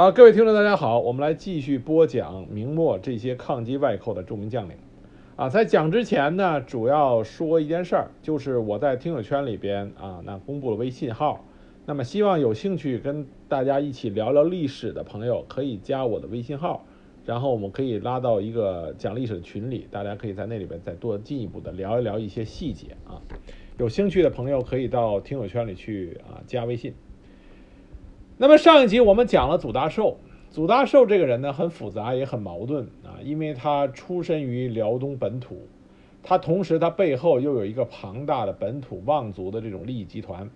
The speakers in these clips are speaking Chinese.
啊，各位听众，大家好，我们来继续播讲明末这些抗击外寇的著名将领。啊，在讲之前呢，主要说一件事儿，就是我在听友圈里边啊，那公布了微信号，那么希望有兴趣跟大家一起聊聊历史的朋友，可以加我的微信号，然后我们可以拉到一个讲历史的群里，大家可以在那里边再多进一步的聊一聊一些细节啊。有兴趣的朋友可以到听友圈里去啊加微信。那么上一集我们讲了祖大寿，祖大寿这个人呢很复杂也很矛盾啊，因为他出身于辽东本土，他同时他背后又有一个庞大的本土望族的这种利益集团，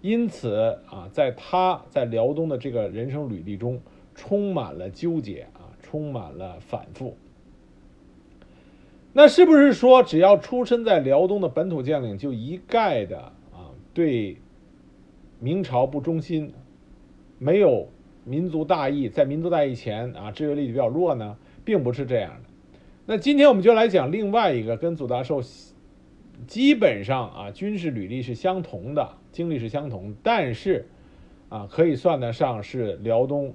因此啊，在他在辽东的这个人生履历中充满了纠结啊，充满了反复。那是不是说只要出身在辽东的本土将领就一概的啊对明朝不忠心？没有民族大义，在民族大义前啊，制约力比较弱呢，并不是这样的。那今天我们就来讲另外一个跟祖大寿基本上啊军事履历是相同的，经历是相同，但是啊可以算得上是辽东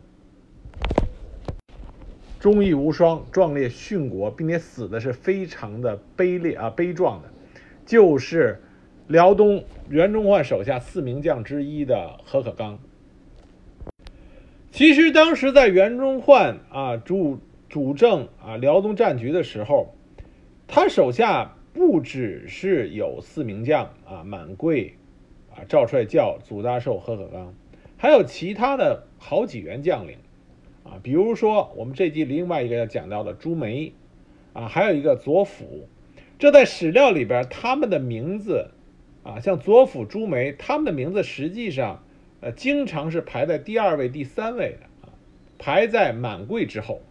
忠义无双、壮烈殉国，并且死的是非常的卑劣啊悲壮的，就是辽东袁崇焕手下四名将之一的何可刚。其实当时在袁崇焕啊主主政啊辽东战局的时候，他手下不只是有四名将啊满贵啊赵帅教祖大寿何可刚，还有其他的好几员将领啊，比如说我们这集另外一个要讲到的朱梅啊，还有一个左辅，这在史料里边他们的名字啊，像左辅、朱梅，他们的名字实际上。呃，经常是排在第二位、第三位的啊，排在满贵之后。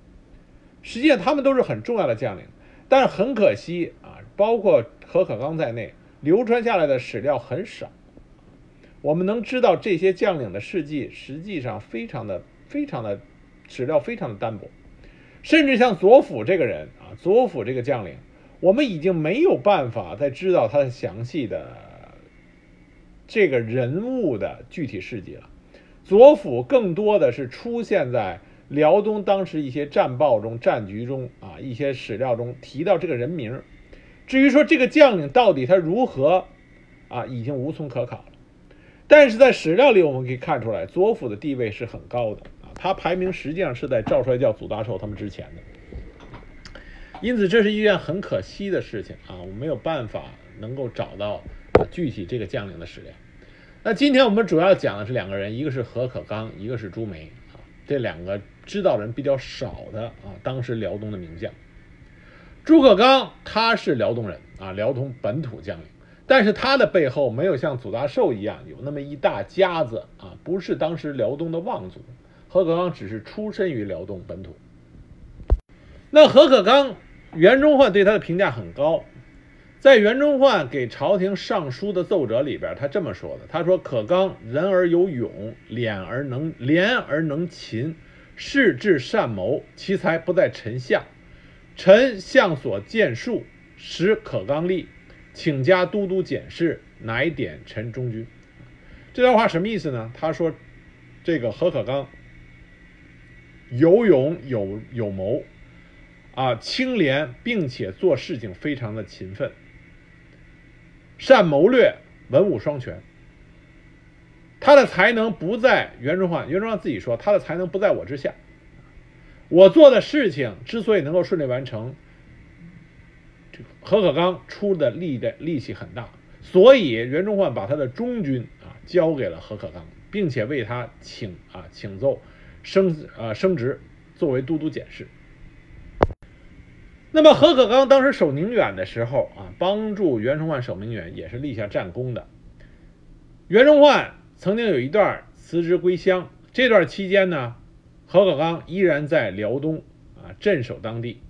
实际上，他们都是很重要的将领，但是很可惜啊，包括何可刚在内，流传下来的史料很少。我们能知道这些将领的事迹，实际上非常的、非常的史料非常的单薄，甚至像左辅这个人啊，左辅这个将领，我们已经没有办法再知道他的详细的。这个人物的具体事迹了，左辅更多的是出现在辽东当时一些战报中、战局中啊，一些史料中提到这个人名。至于说这个将领到底他如何啊，已经无从可考了。但是在史料里我们可以看出来，左辅的地位是很高的啊，他排名实际上是在赵帅教、祖大寿他们之前的。因此，这是一件很可惜的事情啊，我没有办法能够找到具体这个将领的史料。那今天我们主要讲的是两个人，一个是何可刚，一个是朱梅，这两个知道人比较少的啊，当时辽东的名将。朱可刚他是辽东人啊，辽东本土将领，但是他的背后没有像祖大寿一样有那么一大家子啊，不是当时辽东的望族。何可刚只是出身于辽东本土。那何可刚，袁崇焕对他的评价很高。在袁崇焕给朝廷上书的奏折里边，他这么说的：“他说，可刚人而有勇，廉而能廉而能勤，事至善谋，其才不在臣下。臣向所见述，使可刚立，请加都督检视，乃点臣中军。”这段话什么意思呢？他说，这个何可刚有勇有有谋，啊，清廉，并且做事情非常的勤奋。善谋略，文武双全。他的才能不在袁崇焕，袁崇焕自己说，他的才能不在我之下。我做的事情之所以能够顺利完成，何可刚出的力的力气很大，所以袁崇焕把他的中军啊交给了何可刚，并且为他请啊请奏升啊升职，作为都督检事。那么何可刚当时守宁远的时候啊，帮助袁崇焕守宁远也是立下战功的。袁崇焕曾经有一段辞职归乡，这段期间呢，何可刚依然在辽东啊镇守当地。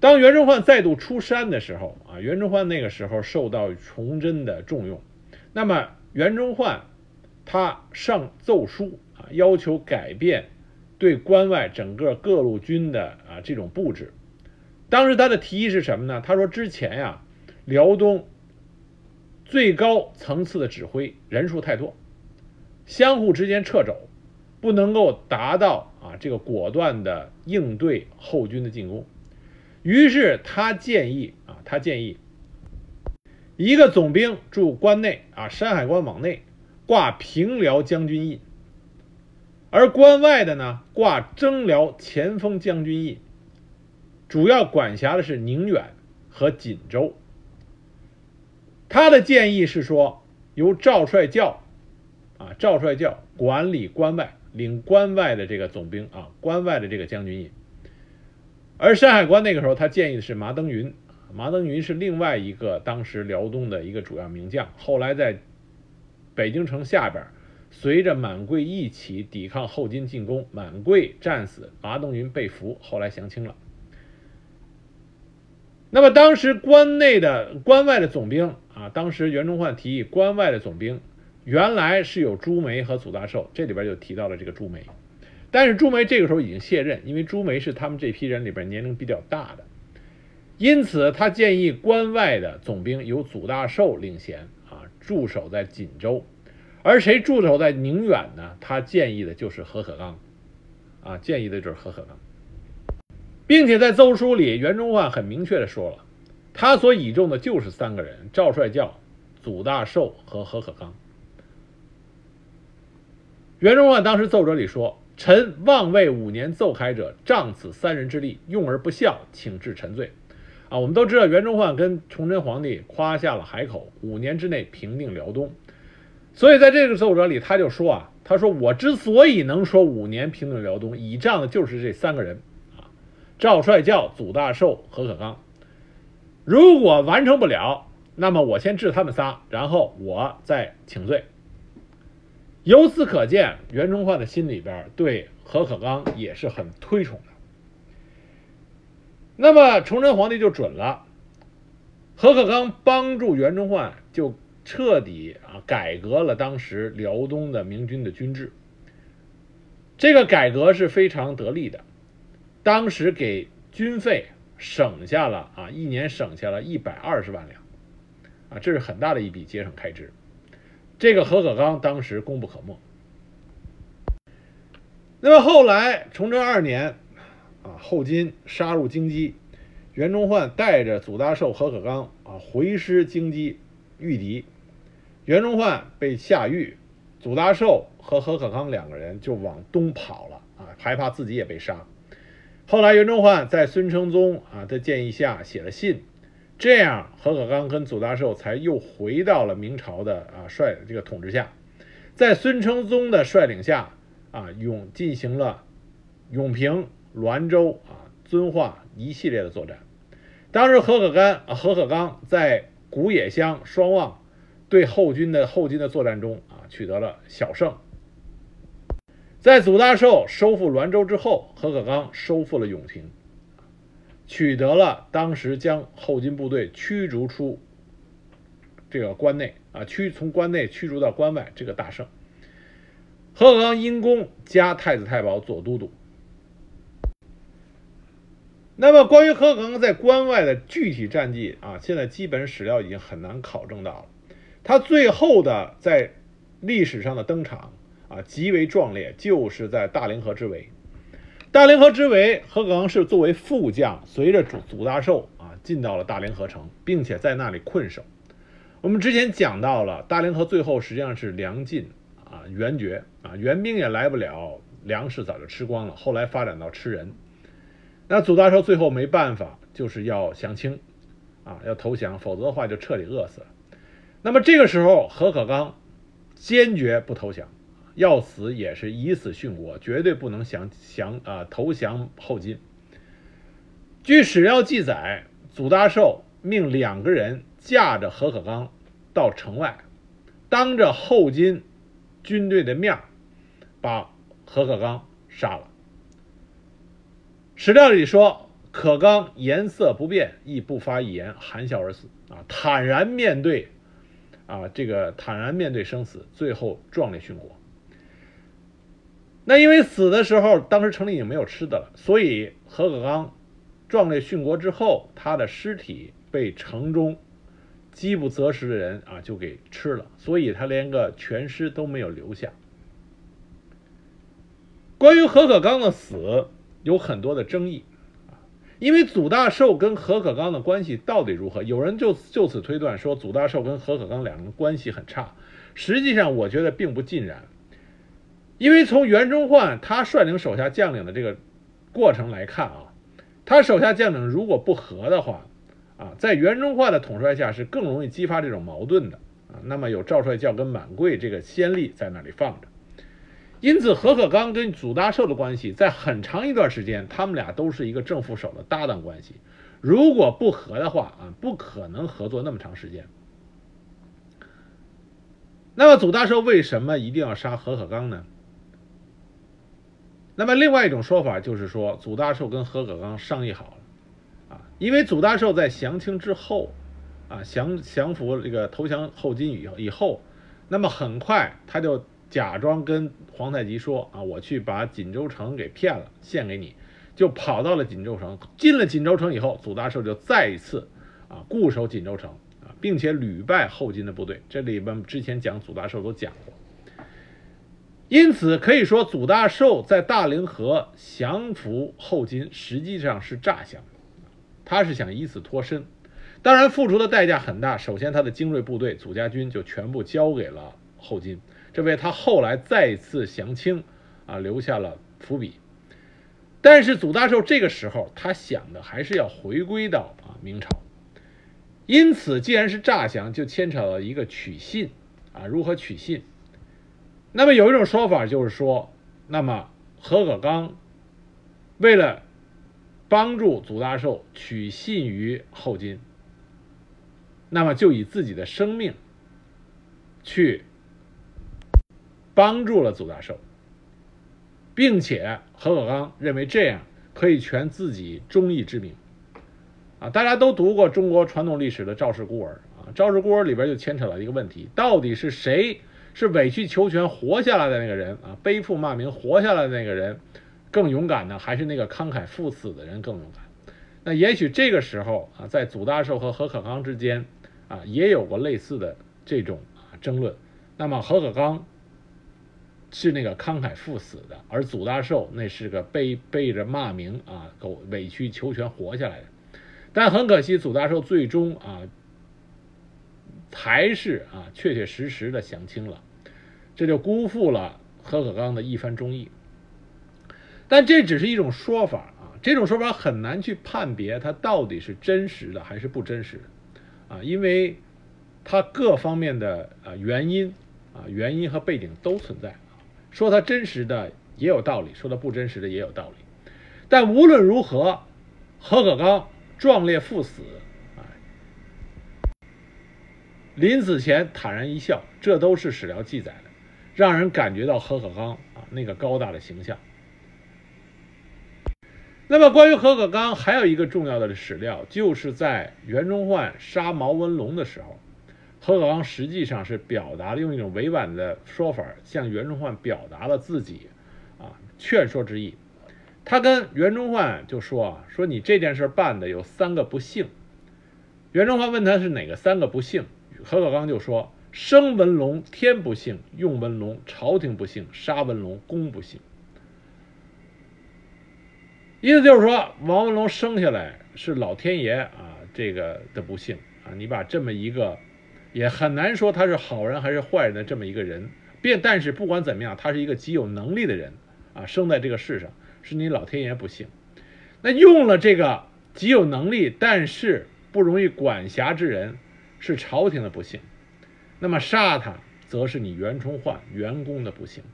当袁崇焕再度出山的时候啊，袁崇焕那个时候受到崇祯的重用，那么袁崇焕他上奏书啊，要求改变。对关外整个各路军的啊这种布置，当时他的提议是什么呢？他说之前呀，辽东最高层次的指挥人数太多，相互之间掣肘，不能够达到啊这个果断的应对后军的进攻。于是他建议啊，他建议一个总兵驻关内啊，山海关往内挂平辽将军印，而关外的呢挂征辽前锋将军印，主要管辖的是宁远和锦州。他的建议是说，由赵帅教啊，赵帅教管理关外，领关外的这个总兵啊，关外的这个将军印。而山海关那个时候，他建议的是麻登云，麻登云是另外一个当时辽东的一个主要名将，后来在北京城下边，随着满桂一起抵抗后金进攻，满桂战死，麻登云被俘，后来降清了。那么当时关内的关外的总兵啊，当时袁崇焕提议关外的总兵原来是有朱梅和祖大寿，这里边就提到了这个朱梅。但是朱梅这个时候已经卸任，因为朱梅是他们这批人里边年龄比较大的，因此他建议关外的总兵由祖大寿领衔啊，驻守在锦州，而谁驻守在宁远呢？他建议的就是何可刚，啊，建议的就是何可刚，并且在奏书里，袁崇焕很明确的说了，他所倚重的就是三个人：赵帅教、祖大寿和何可刚。袁崇焕当时奏折里说。臣望为五年奏开者，仗此三人之力，用而不效，请治臣罪。啊，我们都知道袁崇焕跟崇祯皇帝夸下了海口，五年之内平定辽东。所以在这个奏折里，他就说啊，他说我之所以能说五年平定辽东，倚仗的就是这三个人啊，赵帅教、祖大寿、何可刚。如果完成不了，那么我先治他们仨，然后我再请罪。由此可见，袁崇焕的心里边对何可刚也是很推崇的。那么崇祯皇帝就准了，何可刚帮助袁崇焕，就彻底啊改革了当时辽东的明军的军制。这个改革是非常得力的，当时给军费省下了啊一年省下了一百二十万两，啊这是很大的一笔节省开支。这个何可刚当时功不可没。那么后来崇祯二年，啊，后金杀入京畿，袁崇焕带着祖大寿、何可刚啊回师京畿御敌，袁崇焕被下狱，祖大寿和何可刚两个人就往东跑了啊，害怕自己也被杀。后来袁崇焕在孙承宗啊的建议下写了信。这样，何可刚跟祖大寿才又回到了明朝的啊帅这个统治下，在孙承宗的率领下啊永进行了永平、滦州啊遵化一系列的作战。当时何可干啊何可刚在古冶乡、双望对后军的后金的作战中啊取得了小胜。在祖大寿收复滦州之后，何可刚收复了永平。取得了当时将后金部队驱逐出这个关内啊，驱从关内驱逐到关外这个大胜。何可刚因功加太子太保左都督。那么关于何可刚在关外的具体战绩啊，现在基本史料已经很难考证到了。他最后的在历史上的登场啊，极为壮烈，就是在大凌河之围。大凌河之围，何可刚是作为副将，随着祖祖大寿啊进到了大凌河城，并且在那里困守。我们之前讲到了，大凌河最后实际上是粮尽啊，援绝啊，援兵也来不了，粮食早就吃光了。后来发展到吃人，那祖大寿最后没办法，就是要降清啊，要投降，否则的话就彻底饿死了。那么这个时候，何可刚坚决不投降。要死也是以死殉国，绝对不能降降啊投降后金。据史料记载，祖大寿命两个人驾着何可刚到城外，当着后金军队的面把何可刚杀了。史料里说，可刚颜色不变，亦不发一言，含笑而死啊，坦然面对啊这个坦然面对生死，最后壮烈殉国。那因为死的时候，当时城里已经没有吃的了，所以何可刚壮烈殉国之后，他的尸体被城中饥不择食的人啊就给吃了，所以他连个全尸都没有留下。关于何可刚的死有很多的争议，因为祖大寿跟何可刚的关系到底如何？有人就就此推断说祖大寿跟何可刚两人关系很差，实际上我觉得并不尽然，因为从袁崇焕他率领手下将领的这个过程来看啊，他手下将领如果不和的话啊，在袁崇焕的统帅下是更容易激发这种矛盾的啊。那么有赵帅教跟满贵这个先例在那里放着。因此，何可刚跟祖大寿的关系，在很长一段时间，他们俩都是一个正副手的搭档关系。如果不和的话啊，不可能合作那么长时间。那么，祖大寿为什么一定要杀何可刚呢？那么，另外一种说法就是说，祖大寿跟何可刚商议好了啊，因为祖大寿在降清之后啊，降降服这个投降后金以后以后，那么很快他就。假装跟皇太极说啊，我去把锦州城给骗了，献给你，就跑到了锦州城。进了锦州城以后，祖大寿就再一次啊固守锦州城啊，并且屡败后金的部队。这里边之前讲祖大寿都讲过。因此可以说，祖大寿在大凌河降服后金，实际上是诈降，他是想以此脱身。当然，付出的代价很大。首先，他的精锐部队祖家军就全部交给了后金。这为他后来再次降清啊留下了伏笔。但是祖大寿这个时候他想的还是要回归到啊明朝，因此既然是诈降，就牵扯到一个取信啊如何取信。那么有一种说法就是说，那么何可刚为了帮助祖大寿取信于后金，那么就以自己的生命去。帮助了祖大寿，并且何可刚认为这样可以全自己忠义之名，啊，大家都读过中国传统历史的赵氏孤儿啊，赵氏孤儿里边就牵扯到一个问题，到底是谁是委曲求全活下来的那个人啊，背负骂名活下来的那个人更勇敢呢，还是那个慷慨赴死的人更勇敢？那也许这个时候啊，在祖大寿和何可刚之间啊，也有过类似的这种啊争论。那么何可刚。是那个慷慨赴死的，而祖大寿那是个背背着骂名啊，狗委曲求全活下来的。但很可惜，祖大寿最终啊，还是啊确确实实的降清了，这就辜负了何可刚的一番忠义。但这只是一种说法啊，这种说法很难去判别它到底是真实的还是不真实的啊，因为它各方面的啊原因啊原因和背景都存在。说他真实的也有道理，说他不真实的也有道理。但无论如何，何可刚壮烈赴死，啊，临死前坦然一笑，这都是史料记载的，让人感觉到何可刚啊那个高大的形象。那么，关于何可刚还有一个重要的史料，就是在袁崇焕杀毛文龙的时候。何可刚实际上是表达了用一种委婉的说法向袁崇焕表达了自己啊劝说之意。他跟袁崇焕就说啊说你这件事办的有三个不幸。袁崇焕问他是哪个三个不幸，何可刚就说生文龙天不幸，用文龙朝廷不幸，杀文龙公不幸。意思就是说王文龙生下来是老天爷啊这个的不幸啊，你把这么一个。也很难说他是好人还是坏人的这么一个人，便但是不管怎么样，他是一个极有能力的人啊，生在这个世上是你老天爷不幸。那用了这个极有能力但是不容易管辖之人，是朝廷的不幸。那么杀他，则是你袁崇焕袁公的不幸。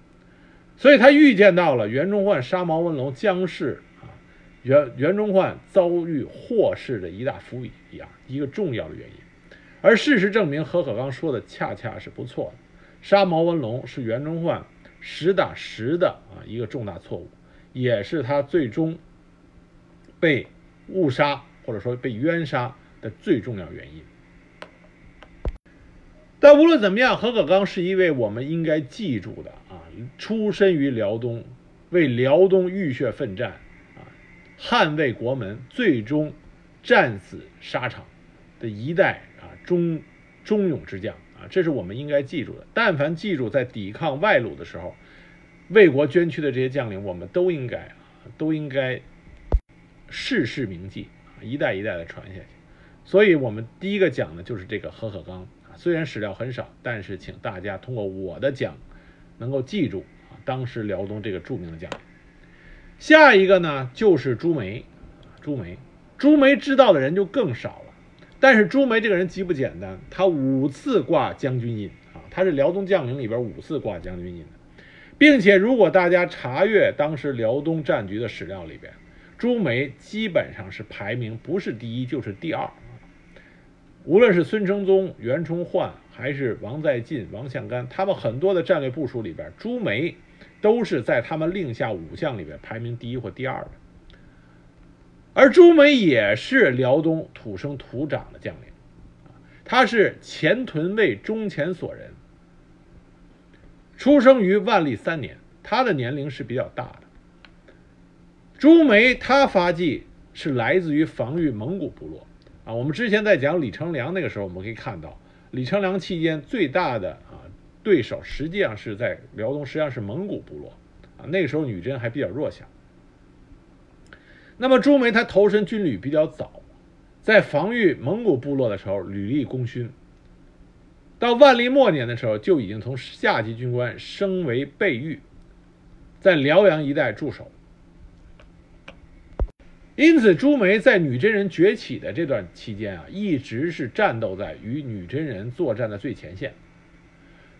所以他预见到了袁崇焕杀毛文龙将是啊袁袁崇焕遭遇祸事的一大伏笔一样一个重要的原因。而事实证明，何可刚说的恰恰是不错的。杀毛文龙是袁崇焕实打实的啊一个重大错误，也是他最终被误杀或者说被冤杀的最重要原因。但无论怎么样，何可刚是一位我们应该记住的啊，出身于辽东，为辽东浴血奋战啊，捍卫国门，最终战死沙场的一代。忠忠勇之将啊，这是我们应该记住的。但凡记住在抵抗外虏的时候，为国捐躯的这些将领，我们都应该啊，都应该世世铭记，一代一代的传下去。所以，我们第一个讲的就是这个何可刚啊，虽然史料很少，但是请大家通过我的讲，能够记住啊，当时辽东这个著名的将领。下一个呢，就是朱梅，朱梅，朱梅知道的人就更少了。但是朱梅这个人极不简单，他五次挂将军印啊，他是辽东将领里边五次挂将军印的，并且如果大家查阅当时辽东战局的史料里边，朱梅基本上是排名不是第一就是第二。无论是孙承宗、袁崇焕，还是王在晋、王向干，他们很多的战略部署里边，朱梅都是在他们令下五将里边排名第一或第二的。而朱梅也是辽东土生土长的将领，他是前屯卫中前所人，出生于万历三年，他的年龄是比较大的。朱梅他发迹是来自于防御蒙古部落啊，我们之前在讲李成梁那个时候，我们可以看到李成梁期间最大的啊对手实际上是在辽东，实际上是蒙古部落啊，那个时候女真还比较弱小。那么朱梅他投身军旅比较早，在防御蒙古部落的时候屡立功勋。到万历末年的时候，就已经从下级军官升为备御，在辽阳一带驻守。因此，朱梅在女真人崛起的这段期间啊，一直是战斗在与女真人作战的最前线。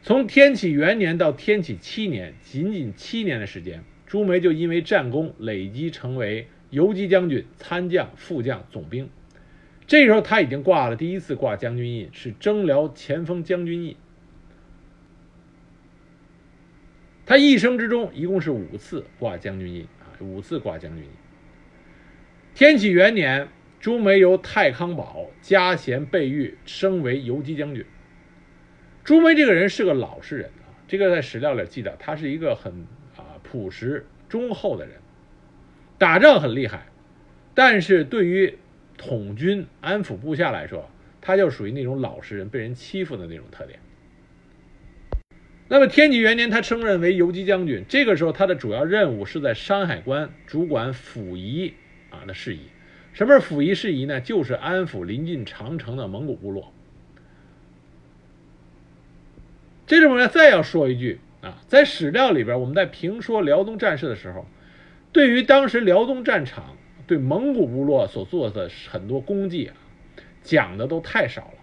从天启元年到天启七年，仅仅七年的时间，朱梅就因为战功累积成为。游击将军、参将、副将、总兵，这时候他已经挂了第一次挂将军印，是征辽前锋将军印。他一生之中一共是五次挂将军印啊，五次挂将军印。天启元年，朱梅由太康堡加衔备御，升为游击将军。朱梅这个人是个老实人啊，这个在史料里记载，他是一个很啊朴实忠厚的人。打仗很厉害，但是对于统军安抚部下来说，他就属于那种老实人，被人欺负的那种特点。那么天启元年，他升任为游击将军，这个时候他的主要任务是在山海关主管府夷啊的事宜。什么是府夷事宜呢？就是安抚临近长城的蒙古部落。这里面再要说一句啊，在史料里边，我们在评说辽东战事的时候。对于当时辽东战场对蒙古部落所做的很多功绩啊，讲的都太少了，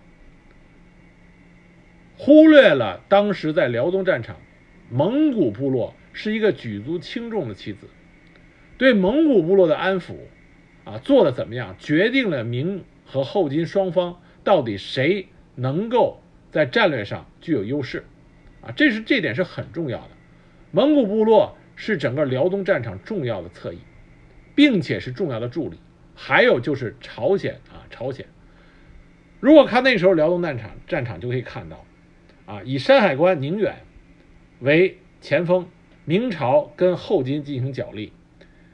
忽略了当时在辽东战场，蒙古部落是一个举足轻重的棋子，对蒙古部落的安抚啊做的怎么样，决定了明和后金双方到底谁能够在战略上具有优势啊，这是这点是很重要的，蒙古部落。是整个辽东战场重要的侧翼，并且是重要的助力。还有就是朝鲜啊，朝鲜。如果看那时候辽东战场，战场就可以看到，啊，以山海关宁远为前锋，明朝跟后金进行角力。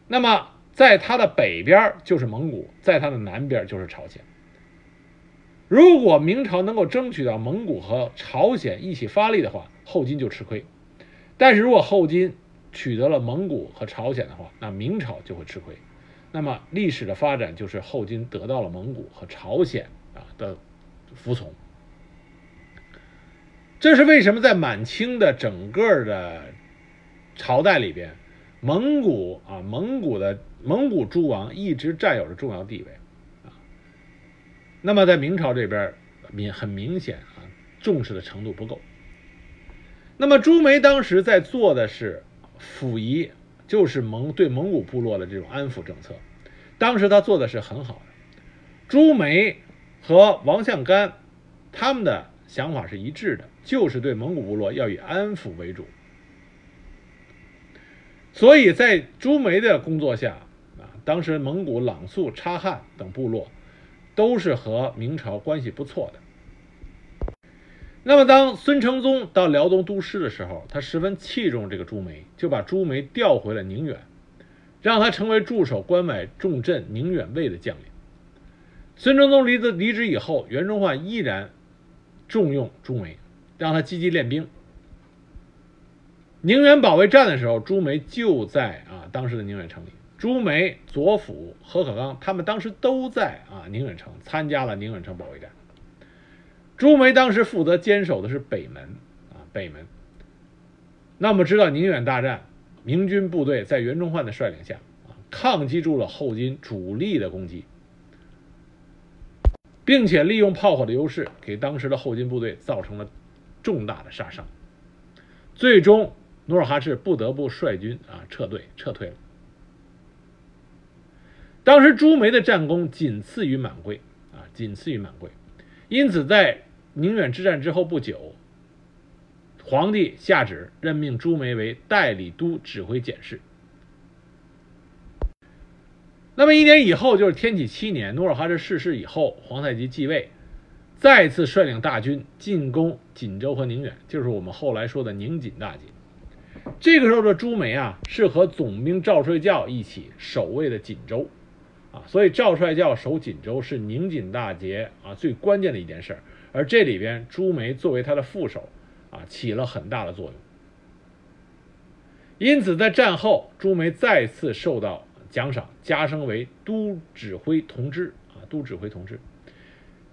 那么在它的北边就是蒙古，在它的南边就是朝鲜。如果明朝能够争取到蒙古和朝鲜一起发力的话，后金就吃亏。但是如果后金，取得了蒙古和朝鲜的话，那明朝就会吃亏。那么历史的发展就是后金得到了蒙古和朝鲜啊的服从。这是为什么在满清的整个的朝代里边，蒙古啊蒙古的蒙古诸王一直占有着重要地位啊。那么在明朝这边明很明显啊重视的程度不够。那么朱梅当时在做的是。溥仪就是蒙对蒙古部落的这种安抚政策，当时他做的是很好的。朱梅和王向干他们的想法是一致的，就是对蒙古部落要以安抚为主。所以在朱梅的工作下啊，当时蒙古朗素、察罕等部落都是和明朝关系不错的。那么，当孙承宗到辽东督师的时候，他十分器重这个朱梅，就把朱梅调回了宁远，让他成为驻守关外重镇宁远卫的将领。孙承宗离职离职以后，袁崇焕依然重用朱梅，让他积极练兵。宁远保卫战的时候，朱梅就在啊当时的宁远城里。朱梅、左辅、何可刚他们当时都在啊宁远城参加了宁远城保卫战。朱梅当时负责坚守的是北门啊北门。那么知道宁远大战，明军部队在袁崇焕的率领下啊抗击住了后金主力的攻击，并且利用炮火的优势，给当时的后金部队造成了重大的杀伤。最终，努尔哈赤不得不率军啊撤退撤退了。当时朱梅的战功仅次于满桂啊，仅次于满桂，因此在宁远之战之后不久，皇帝下旨任命朱梅为代理都指挥检事。那么一年以后，就是天启七年，努尔哈赤逝世以后，皇太极继位，再次率领大军进攻锦州和宁远，就是我们后来说的宁锦大捷。这个时候的朱梅啊，是和总兵赵帅教一起守卫的锦州。啊，所以赵帅教守锦州是宁锦大捷啊最关键的一件事儿，而这里边朱梅作为他的副手，啊起了很大的作用。因此，在战后，朱梅再次受到奖赏，加升为都指挥同知啊，都指挥同知。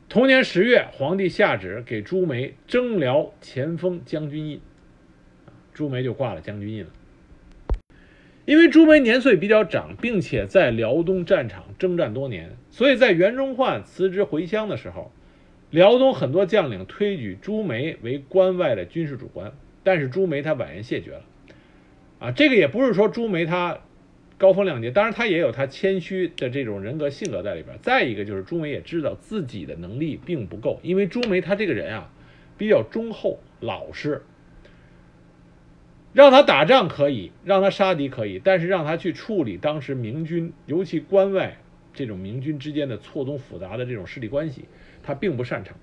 同年十月，皇帝下旨给朱梅征辽前锋将军印，朱梅就挂了将军印了。因为朱梅年岁比较长，并且在辽东战场征战多年，所以在袁崇焕辞职回乡的时候，辽东很多将领推举朱梅为关外的军事主官。但是朱梅他婉言谢绝了。啊，这个也不是说朱梅他高风亮节，当然他也有他谦虚的这种人格性格在里边。再一个就是朱梅也知道自己的能力并不够，因为朱梅他这个人啊比较忠厚老实。让他打仗可以，让他杀敌可以，但是让他去处理当时明军，尤其关外这种明军之间的错综复杂的这种势力关系，他并不擅长。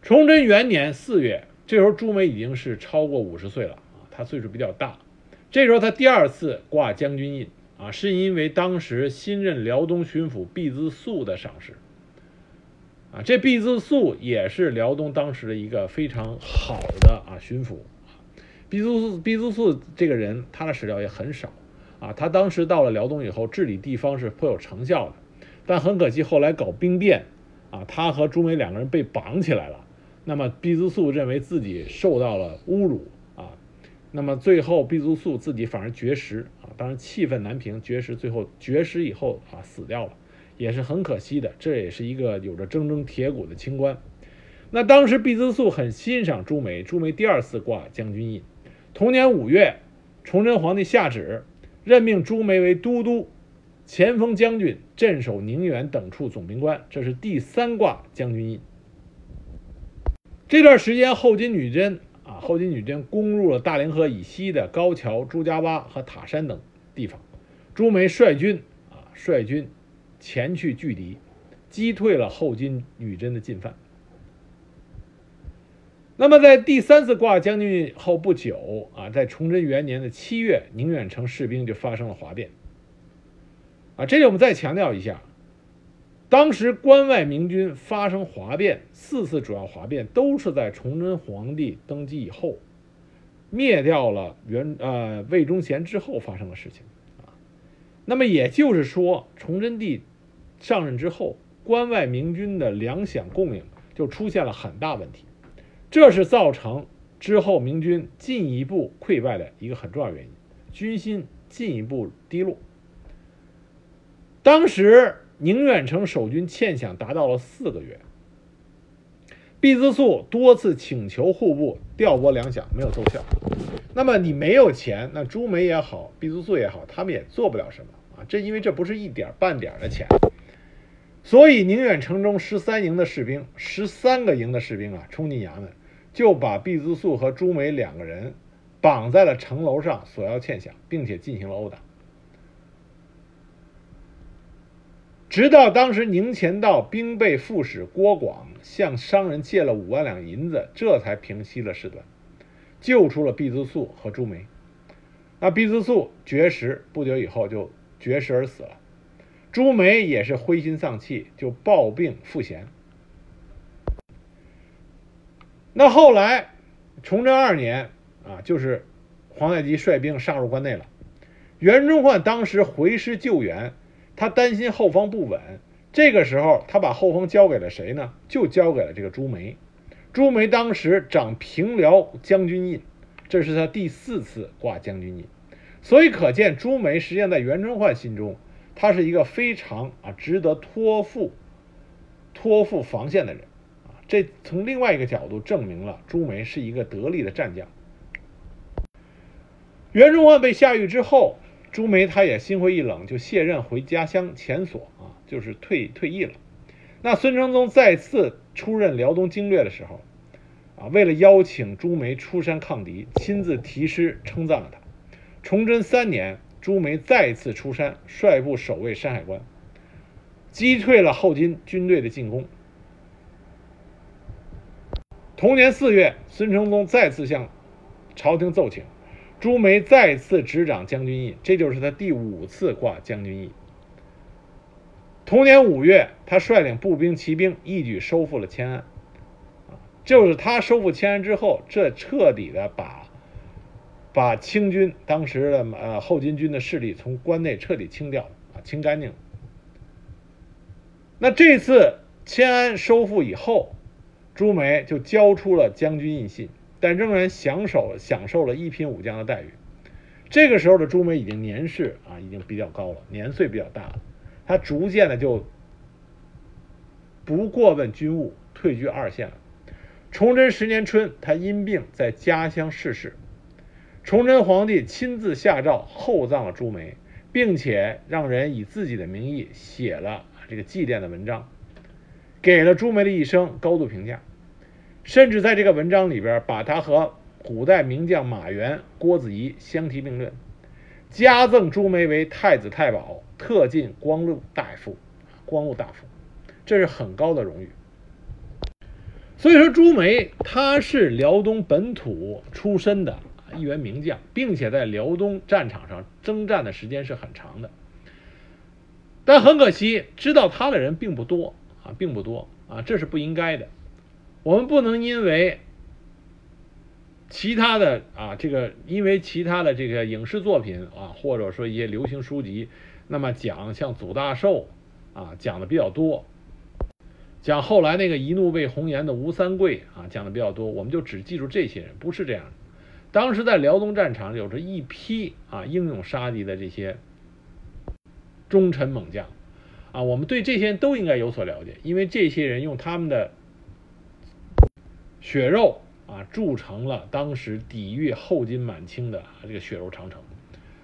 崇祯元年四月，这时候朱梅已经是超过五十岁了啊，他岁数比较大。这时候他第二次挂将军印啊，是因为当时新任辽东巡抚毕资素的赏识。啊，这毕自素也是辽东当时的一个非常好的啊巡抚。毕自素，毕自素这个人，他的史料也很少。啊，他当时到了辽东以后，治理地方是颇有成效的。但很可惜，后来搞兵变，啊，他和朱梅两个人被绑起来了。那么毕自素认为自己受到了侮辱啊，那么最后毕自素自己反而绝食啊，当然气愤难平，绝食，最后绝食以后啊死掉了。也是很可惜的，这也是一个有着铮铮铁骨的清官。那当时毕自素很欣赏朱梅，朱梅第二次挂将军印。同年五月，崇祯皇帝下旨任命朱梅为都督、前锋将军、镇守宁远等处总兵官，这是第三挂将军印。这段时间，后金女真啊，后金女真攻入了大凌河以西的高桥、朱家洼和塔山等地方，朱梅率军啊，率军。前去拒敌，击退了后金女真的进犯。那么，在第三次挂将军后不久啊，在崇祯元年的七月，宁远城士兵就发生了哗变。啊，这里我们再强调一下，当时关外明军发生哗变，四次主要哗变都是在崇祯皇帝登基以后，灭掉了元呃魏忠贤之后发生的事情啊。那么也就是说，崇祯帝。上任之后，关外明军的粮饷供应就出现了很大问题，这是造成之后明军进一步溃败的一个很重要原因，军心进一步低落。当时宁远城守军欠饷达到了四个月，毕自素多次请求户部调拨粮饷，没有奏效。那么你没有钱，那朱梅也好，毕自素也好，他们也做不了什么啊。这因为这不是一点半点的钱。所以宁远城中十三营的士兵，十三个营的士兵啊，冲进衙门，就把毕自素和朱梅两个人绑在了城楼上索要欠饷，并且进行了殴打。直到当时宁前道兵备副使郭广向商人借了五万两银子，这才平息了事端，救出了毕自素和朱梅。那毕自素绝食，不久以后就绝食而死了。朱梅也是灰心丧气，就抱病赋闲。那后来，崇祯二年啊，就是皇太极率兵杀入关内了。袁崇焕当时回师救援，他担心后方不稳，这个时候他把后方交给了谁呢？就交给了这个朱梅。朱梅当时掌平辽将军印，这是他第四次挂将军印，所以可见朱梅实际上在袁崇焕心中，他是一个非常啊值得托付、托付防线的人啊。这从另外一个角度证明了朱梅是一个得力的战将。袁崇焕被下狱之后。朱梅他也心灰意冷，就卸任回家乡前所啊，就是退退役了。那孙承宗再次出任辽东经略的时候，啊，为了邀请朱梅出山抗敌，亲自题诗称赞了他。崇祯三年，朱梅再次出山，率部守卫山海关，击退了后金军队的进攻。同年四月，孙承宗再次向朝廷奏请。朱梅再次执掌将军印，这就是他第五次挂将军印。同年五月，他率领步兵、骑兵一举收复了迁安。就是他收复迁安之后，这彻底的把把清军当时的呃后金军的势力从关内彻底清掉啊，清干净。那这次迁安收复以后，朱梅就交出了将军印信。但仍然享受享受了一品武将的待遇。这个时候的朱梅已经年事啊，已经比较高了，年岁比较大了。他逐渐的就不过问军务，退居二线了。崇祯十年春，他因病在家乡逝世。崇祯皇帝亲自下诏厚葬了朱梅，并且让人以自己的名义写了这个祭奠的文章，给了朱梅的一生高度评价。甚至在这个文章里边，把他和古代名将马援、郭子仪相提并论，加赠朱梅为太子太保，特进光禄大夫，光禄大夫，这是很高的荣誉。所以说，朱梅他是辽东本土出身的一员名将，并且在辽东战场上征战的时间是很长的。但很可惜，知道他的人并不多啊，并不多啊，这是不应该的。我们不能因为其他的啊，这个因为其他的这个影视作品啊，或者说一些流行书籍，那么讲像祖大寿啊讲的比较多，讲后来那个一怒为红颜的吴三桂啊讲的比较多，我们就只记住这些人，不是这样的。当时在辽东战场有着一批啊英勇杀敌的这些忠臣猛将啊，我们对这些人都应该有所了解，因为这些人用他们的。血肉啊，铸成了当时抵御后金满清的这个血肉长城，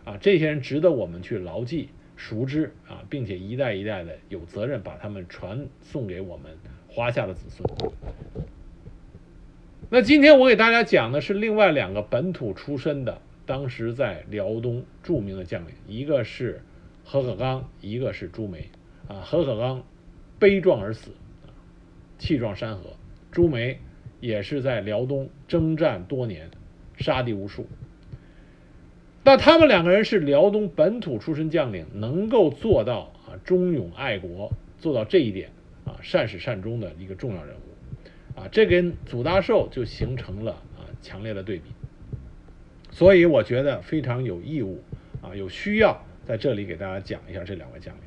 啊，这些人值得我们去牢记、熟知啊，并且一代一代的有责任把他们传送给我们华夏的子孙。那今天我给大家讲的是另外两个本土出身的，当时在辽东著名的将领，一个是何可刚，一个是朱梅。啊，何可刚悲壮而死，气壮山河；朱梅。也是在辽东征战多年，杀敌无数。那他们两个人是辽东本土出身将领，能够做到啊忠勇爱国，做到这一点啊善始善终的一个重要人物，啊这跟祖大寿就形成了啊强烈的对比。所以我觉得非常有义务啊有需要在这里给大家讲一下这两位将领。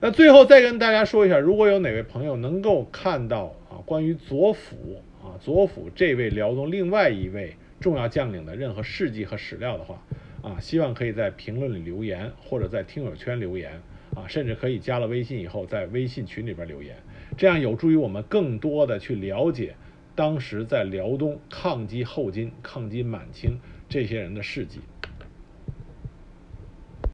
那最后再跟大家说一下，如果有哪位朋友能够看到啊关于左辅。啊，左辅这位辽东另外一位重要将领的任何事迹和史料的话，啊，希望可以在评论里留言，或者在听友圈留言，啊，甚至可以加了微信以后在微信群里边留言，这样有助于我们更多的去了解当时在辽东抗击后金、抗击满清这些人的事迹。